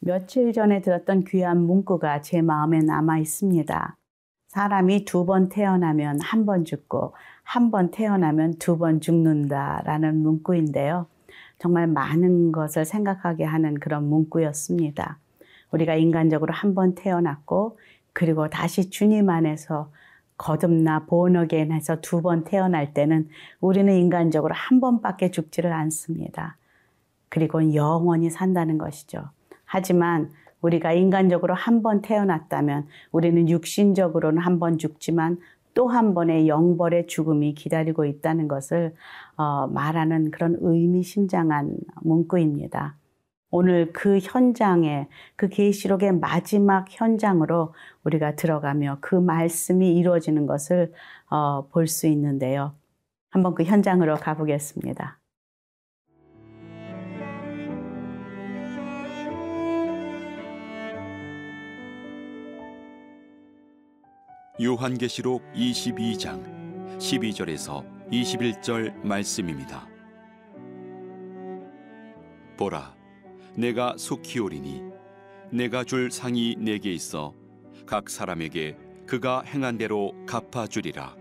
며칠 전에 들었던 귀한 문구가 제 마음에 남아 있습니다. 사람이 두 번 태어나면 한 번 죽고 한 번 태어나면 두 번 죽는다라는 문구인데요. 정말 많은 것을 생각하게 하는 그런 문구였습니다. 우리가 인간적으로 한 번 태어났고 그리고 다시 주님 안에서 거듭나 본어겐해서 두 번 태어날 때는 우리는 인간적으로 한 번밖에 죽지를 않습니다. 그리고 영원히 산다는 것이죠. 하지만 우리가 인간적으로 한 번 태어났다면 우리는 육신적으로는 한 번 죽지만 또 한 번의 영벌의 죽음이 기다리고 있다는 것을 어, 말하는 그런 의미심장한 문구입니다. 오늘 그 현장에 그 계시록의 마지막 현장으로 우리가 들어가며 그 말씀이 이루어지는 것을 어, 볼수 있는데요. 한번 그 현장으로 가보겠습니다. 요한계시록 22장 12절에서 21절 말씀입니다. 보라, 내가 속히 오리니 내가 줄 상이 내게 있어 각 사람에게 그가 행한 대로 갚아주리라.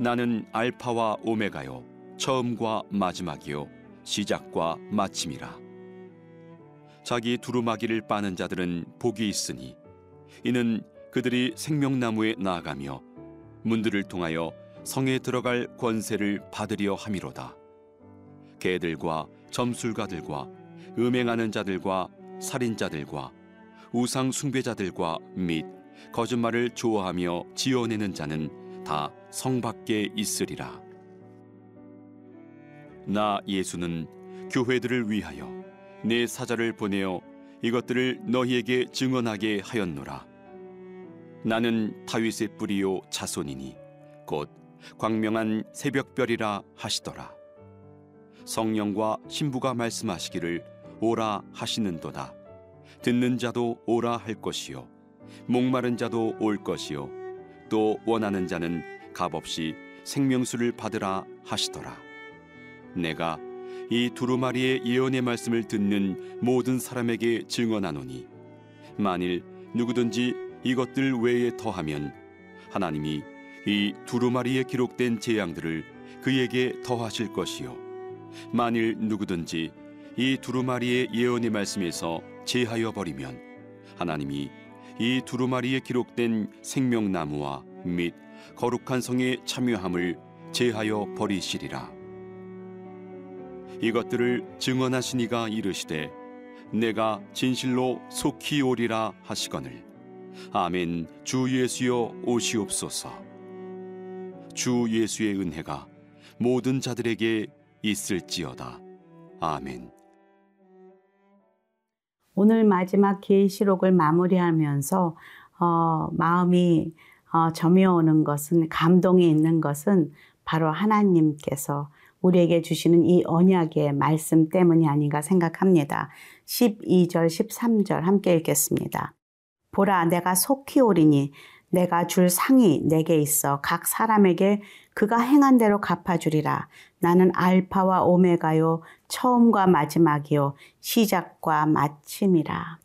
나는 알파와 오메가요, 처음과 마지막이요, 시작과 마침이라. 자기 두루마기를 빠는 자들은 복이 있으니 이는 그들이 생명나무에 나아가며 문들을 통하여 성에 들어갈 권세를 받으려 함이로다. 개들과 점술가들과 음행하는 자들과 살인자들과 우상 숭배자들과 및 거짓말을 좋아하며 지어내는 자는 다 성 밖에 있으리라. 나 예수는 교회들을 위하여 내 사자를 보내어 이것들을 너희에게 증언하게 하였노라. 나는 다윗의 뿌리요 자손이니 곧 광명한 새벽별이라 하시더라. 성령과 신부가 말씀하시기를 오라 하시는도다. 듣는 자도 오라 할 것이요 목마른 자도 올 것이요 또 원하는 자는 값없이 생명수를 받으라 하시더라. 내가 이 두루마리의 예언의 말씀을 듣는 모든 사람에게 증언하노니 만일 누구든지 이것들 외에 더하면 하나님이 이 두루마리에 기록된 재앙들을 그에게 더하실 것이요. 만일 누구든지 이 두루마리의 예언의 말씀에서 제하여 버리면 하나님이 이 두루마리에 기록된 생명나무와 및 거룩한 성의 참여함을 제하여 버리시리라. 이것들을 증언하시니가 이르시되 내가 진실로 속히 오리라 하시거늘 아멘. 주 예수여 오시옵소서. 주 예수의 은혜가 모든 자들에게 있을지어다. 아멘. 오늘 마지막 계시록을 마무리하면서 어, 마음이 어, 점여오는 것은 감동이 있는 것은 바로 하나님께서 우리에게 주시는 이 언약의 말씀 때문이 아닌가 생각합니다. 12절, 13절 함께 읽겠습니다. 보라 내가 속히 오리니 내가 줄 상이 내게 있어 각 사람에게 그가 행한 대로 갚아주리라. 나는 알파와 오메가요 처음과 마지막이요 시작과 마침이라.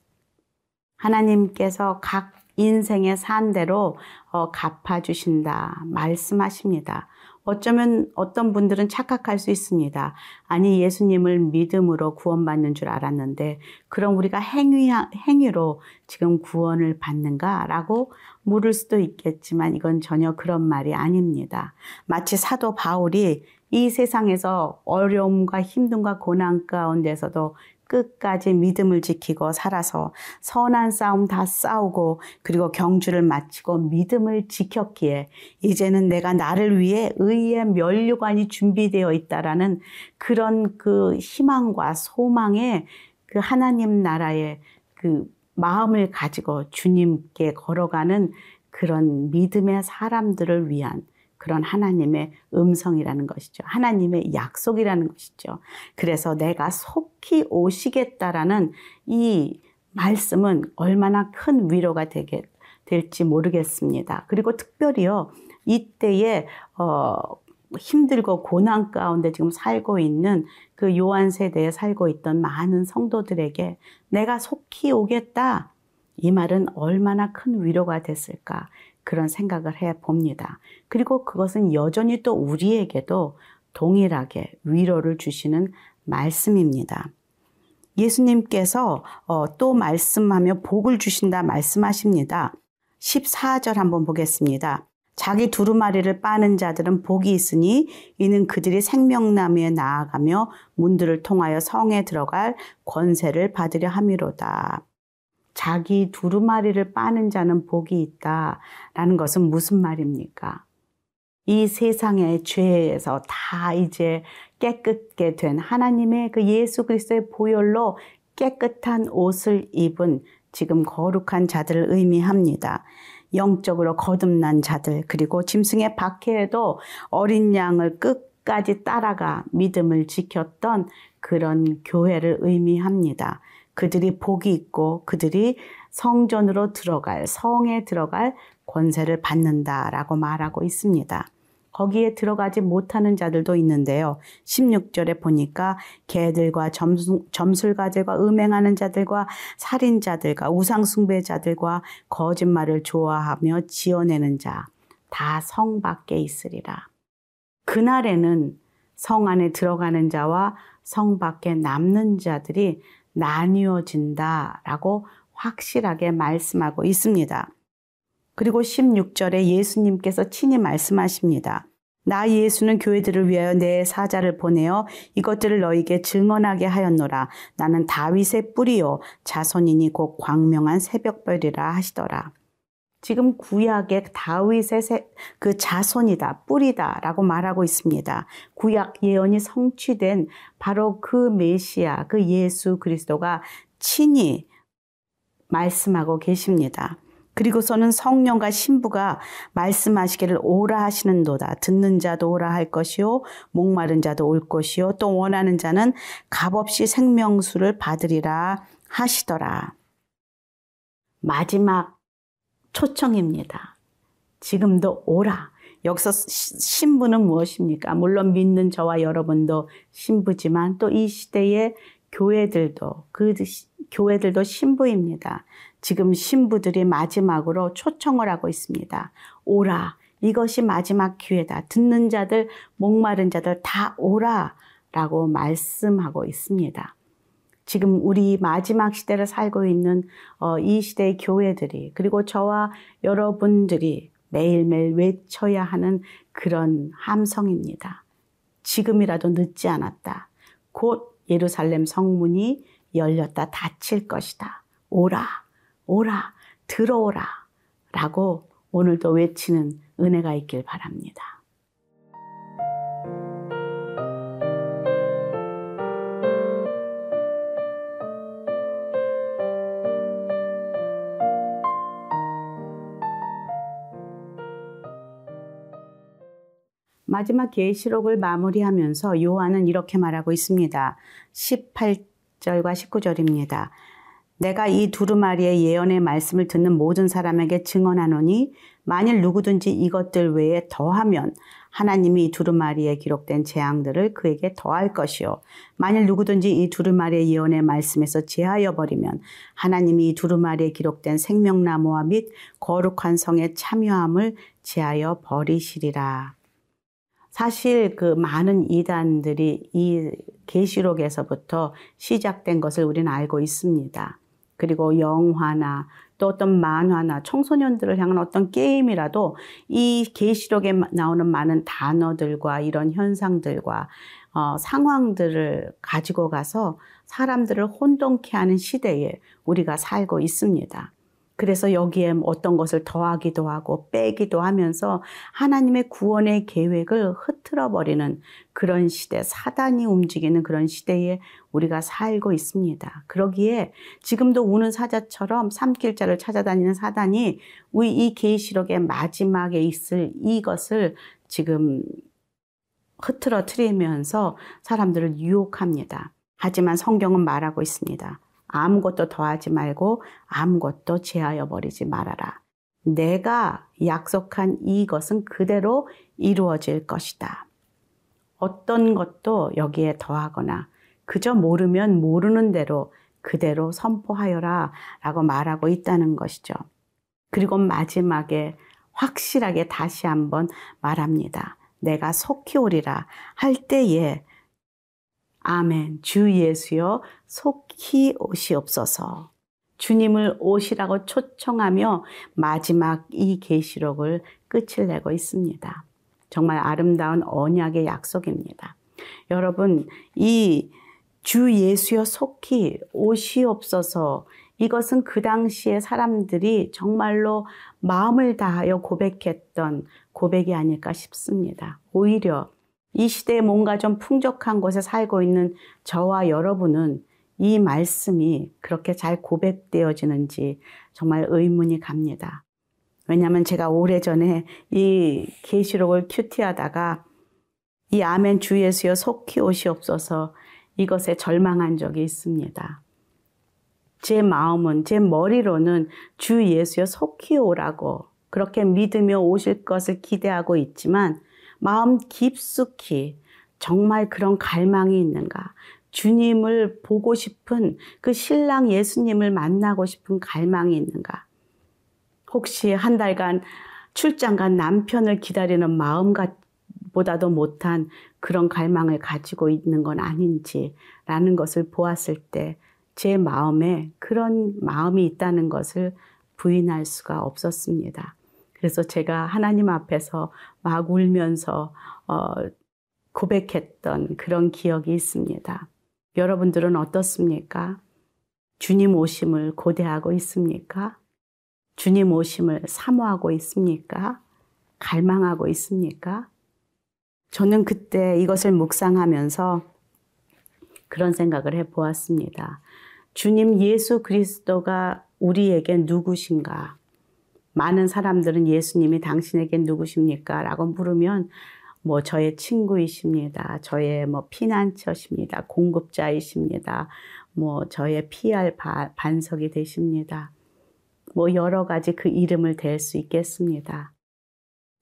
하나님께서 각 인생의 산대로 어, 갚아주신다 말씀하십니다. 어쩌면 어떤 분들은 착각할 수 있습니다. 아니, 예수님을 믿음으로 구원받는 줄 알았는데, 그럼 우리가 행위, 행위로 지금 구원을 받는가? 라고 물을 수도 있겠지만, 이건 전혀 그런 말이 아닙니다. 마치 사도 바울이 이 세상에서 어려움과 힘듦과 고난 가운데서도 끝까지 믿음을 지키고 살아서 선한 싸움 다 싸우고 그리고 경주를 마치고 믿음을 지켰기에 이제는 내가 나를 위해 의의 면류관이 준비되어 있다라는 그런 그 희망과 소망의 그 하나님 나라의 그 마음을 가지고 주님께 걸어가는 그런 믿음의 사람들을 위한 그런 하나님의 음성이라는 것이죠. 하나님의 약속이라는 것이죠. 그래서 내가 속히 오시겠다라는 이 말씀은 얼마나 큰 위로가 되게 될지 모르겠습니다. 그리고 특별히요, 이때에, 어, 힘들고 고난 가운데 지금 살고 있는 그 요한 세대에 살고 있던 많은 성도들에게 내가 속히 오겠다. 이 말은 얼마나 큰 위로가 됐을까 그런 생각을 해 봅니다. 그리고 그것은 여전히 또 우리에게도 동일하게 위로를 주시는 말씀입니다. 예수님께서 어, 또 말씀하며 복을 주신다 말씀하십니다. 14절 한번 보겠습니다. 자기 두루마리를 빠는 자들은 복이 있으니 이는 그들이 생명나무에 나아가며 문들을 통하여 성에 들어갈 권세를 받으려 함이로다. 자기 두루마리를 빠는 자는 복이 있다 라는 것은 무슨 말입니까? 이 세상의 죄에서 다 이제 깨끗게 된 하나님의 그 예수 그리스도의 보혈로 깨끗한 옷을 입은 지금 거룩한 자들을 의미합니다. 영적으로 거듭난 자들 그리고 짐승의 박해에도 어린 양을 끝까지 따라가 믿음을 지켰던 그런 교회를 의미합니다. 그들이 복이 있고 그들이 성전으로 들어갈 성에 들어갈 권세를 받는다라고 말하고 있습니다. 거기에 들어가지 못하는 자들도 있는데요. 16절에 보니까 개들과 점술, 가들과 음행하는 자들과 살인자들과 우상숭배자들과 거짓말을 좋아하며 지어내는 자 다 성 밖에 있으리라. 그날에는 성 안에 들어가는 자와 성 밖에 남는 자들이 나뉘어진다라고 확실하게 말씀하고 있습니다. 그리고 16절에 예수님께서 친히 말씀하십니다. 나 예수는 교회들을 위하여 내 사자를 보내어 이것들을 너에게 증언하게 하였노라. 나는 다윗의 뿌리요 자손이니 곧 광명한 새벽별이라 하시더라. 지금 구약의 다윗의 그 자손이다, 뿌리다 라고 말하고 있습니다. 구약 예언이 성취된 바로 그 메시아, 그 예수 그리스도가 친히 말씀하고 계십니다. 그리고서는 성령과 신부가 말씀하시기를 오라 하시는 도다. 듣는 자도 오라 할 것이요. 목마른 자도 올 것이요. 또 원하는 자는 값없이 생명수를 받으리라 하시더라. 마지막 초청입니다. 지금도 오라. 여기서 신부는 무엇입니까? 물론 믿는 저와 여러분도 신부지만 또 이 시대의 교회들도 그 교회들도 신부입니다. 지금 신부들이 마지막으로 초청을 하고 있습니다. 오라. 이것이 마지막 기회다. 듣는 자들, 목마른 자들 다 오라. 라고 말씀하고 있습니다. 지금 우리 마지막 시대를 살고 있는 어, 이 시대의 교회들이 그리고 저와 여러분들이 매일매일 외쳐야 하는 그런 함성입니다. 지금이라도 늦지 않았다. 곧 예루살렘 성문이 열렸다 닫힐 것이다. 오라, 오라, 들어오라. 라고 오늘도 외치는 은혜가 있길 바랍니다. 마지막 계시록을 마무리하면서 요한은 이렇게 말하고 있습니다. 18절과 19절입니다. 내가 이 두루마리의 예언의 말씀을 듣는 모든 사람에게 증언하노니 만일 누구든지 이것들 외에 더하면 하나님이 이 두루마리에 기록된 재앙들을 그에게 더할 것이요. 만일 누구든지 이 두루마리의 예언의 말씀에서 제하여 버리면 하나님이 이 두루마리에 기록된 생명나무와 및 거룩한 성의 참여함을 제하여 버리시리라. 사실 그 많은 이단들이 이 계시록에서부터 시작된 것을 우리는 알고 있습니다. 그리고 영화나 또 어떤 만화나 청소년들을 향한 어떤 게임이라도 이 계시록에 나오는 많은 단어들과 이런 현상들과 어, 상황들을 가지고 가서 사람들을 혼동케 하는 시대에 우리가 살고 있습니다. 그래서 여기에 어떤 것을 더하기도 하고 빼기도 하면서 하나님의 구원의 계획을 흐트러 버리는 그런 시대, 사단이 움직이는 그런 시대에 우리가 살고 있습니다. 그러기에 지금도 우는 사자처럼 삼킬자를 찾아다니는 사단이 우리 이 계시록의 마지막에 있을 이것을 지금 흐트러트리면서 사람들을 유혹합니다. 하지만 성경은 말하고 있습니다. 아무것도 더하지 말고 아무것도 제하여 버리지 말아라. 내가 약속한 이것은 그대로 이루어질 것이다. 어떤 것도 여기에 더하거나 그저 모르면 모르는 대로 그대로 선포하여라 라고 말하고 있다는 것이죠. 그리고 마지막에 확실하게 다시 한번 말합니다. 내가 속히 오리라 할 때에 아멘 주 예수여 속히 오시옵소서 주님을 오시라고 초청하며 마지막 이 계시록을 끝을 내고 있습니다. 정말 아름다운 언약의 약속입니다. 여러분 이 주 예수여 속히 오시옵소서 이것은 그 당시에 사람들이 정말로 마음을 다하여 고백했던 고백이 아닐까 싶습니다. 오히려 이 시대에 뭔가 좀 풍족한 곳에 살고 있는 저와 여러분은 이 말씀이 그렇게 잘 고백되어지는지 정말 의문이 갑니다. 왜냐하면 제가 오래전에 이 계시록을 큐티하다가 이 아멘 주 예수여 속히 오시옵소서 이것에 절망한 적이 있습니다. 제 마음은, 제 머리로는 주 예수여 속히 오라고 그렇게 믿으며 오실 것을 기대하고 있지만 마음 깊숙이 정말 그런 갈망이 있는가? 주님을 보고 싶은 그 신랑 예수님을 만나고 싶은 갈망이 있는가? 혹시 한 달간 출장 간 남편을 기다리는 마음보다도 못한 그런 갈망을 가지고 있는 건 아닌지라는 것을 보았을 때 제 마음에 그런 마음이 있다는 것을 부인할 수가 없었습니다. 그래서 제가 하나님 앞에서 막 울면서 어, 고백했던 그런 기억이 있습니다. 여러분들은 어떻습니까? 주님 오심을 고대하고 있습니까? 주님 오심을 사모하고 있습니까? 갈망하고 있습니까? 저는 그때 이것을 묵상하면서 그런 생각을 해 보았습니다. 주님 예수 그리스도가 우리에게 누구신가? 많은 사람들은 예수님이 당신에게 누구십니까? 라고 물으면 뭐 저의 친구이십니다. 저의 뭐 피난처십니다. 공급자이십니다. 뭐 저의 피할 반석이 되십니다. 뭐 여러 가지 그 이름을 댈 수 있겠습니다.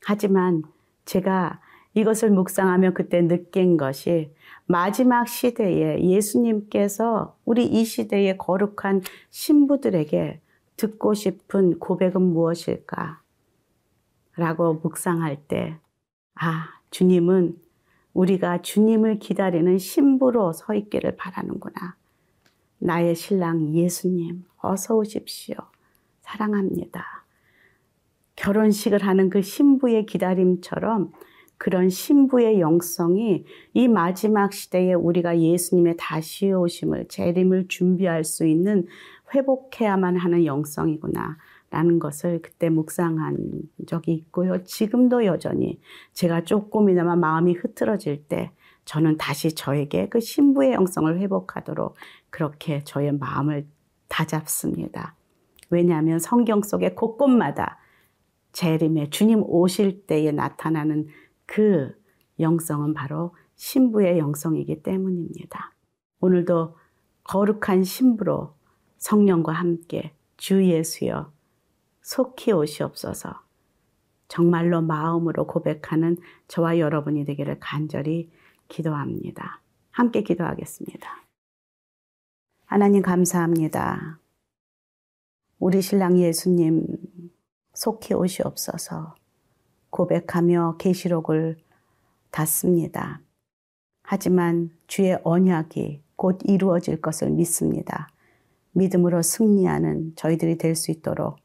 하지만 제가 이것을 묵상하며 그때 느낀 것이 마지막 시대에 예수님께서 우리 이 시대의 거룩한 신부들에게 듣고 싶은 고백은 무엇일까? 라고 묵상할 때, 아, 주님은 우리가 주님을 기다리는 신부로 서 있기를 바라는구나. 나의 신랑 예수님, 어서 오십시오. 사랑합니다. 결혼식을 하는 그 신부의 기다림처럼 그런 신부의 영성이 이 마지막 시대에 우리가 예수님의 다시 오심을, 재림을 준비할 수 있는 회복해야만 하는 영성이구나. 라는 것을 그때 묵상한 적이 있고요. 지금도 여전히 제가 조금이나마 마음이 흐트러질 때 저는 다시 저에게 그 신부의 영성을 회복하도록 그렇게 저의 마음을 다잡습니다. 왜냐하면 성경 속의 곳곳마다 재림에 주님 오실 때에 나타나는 그 영성은 바로 신부의 영성이기 때문입니다. 오늘도 거룩한 신부로 성령과 함께 주 예수여 속히 오시옵소서 정말로 마음으로 고백하는 저와 여러분이 되기를 간절히 기도합니다. 함께 기도하겠습니다. 하나님 감사합니다. 우리 신랑 예수님 속히 오시옵소서 고백하며 계시록을 닫습니다. 하지만 주의 언약이 곧 이루어질 것을 믿습니다. 믿음으로 승리하는 저희들이 될 수 있도록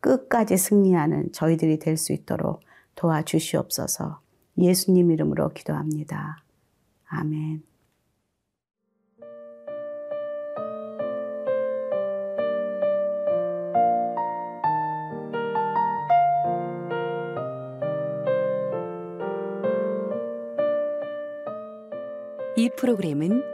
끝까지 승리하는 저희들이 될 수 있도록 도와주시옵소서 예수님 이름으로 기도합니다. 아멘. 이 프로그램은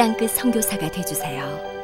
땅끝 선교사가 되주세요.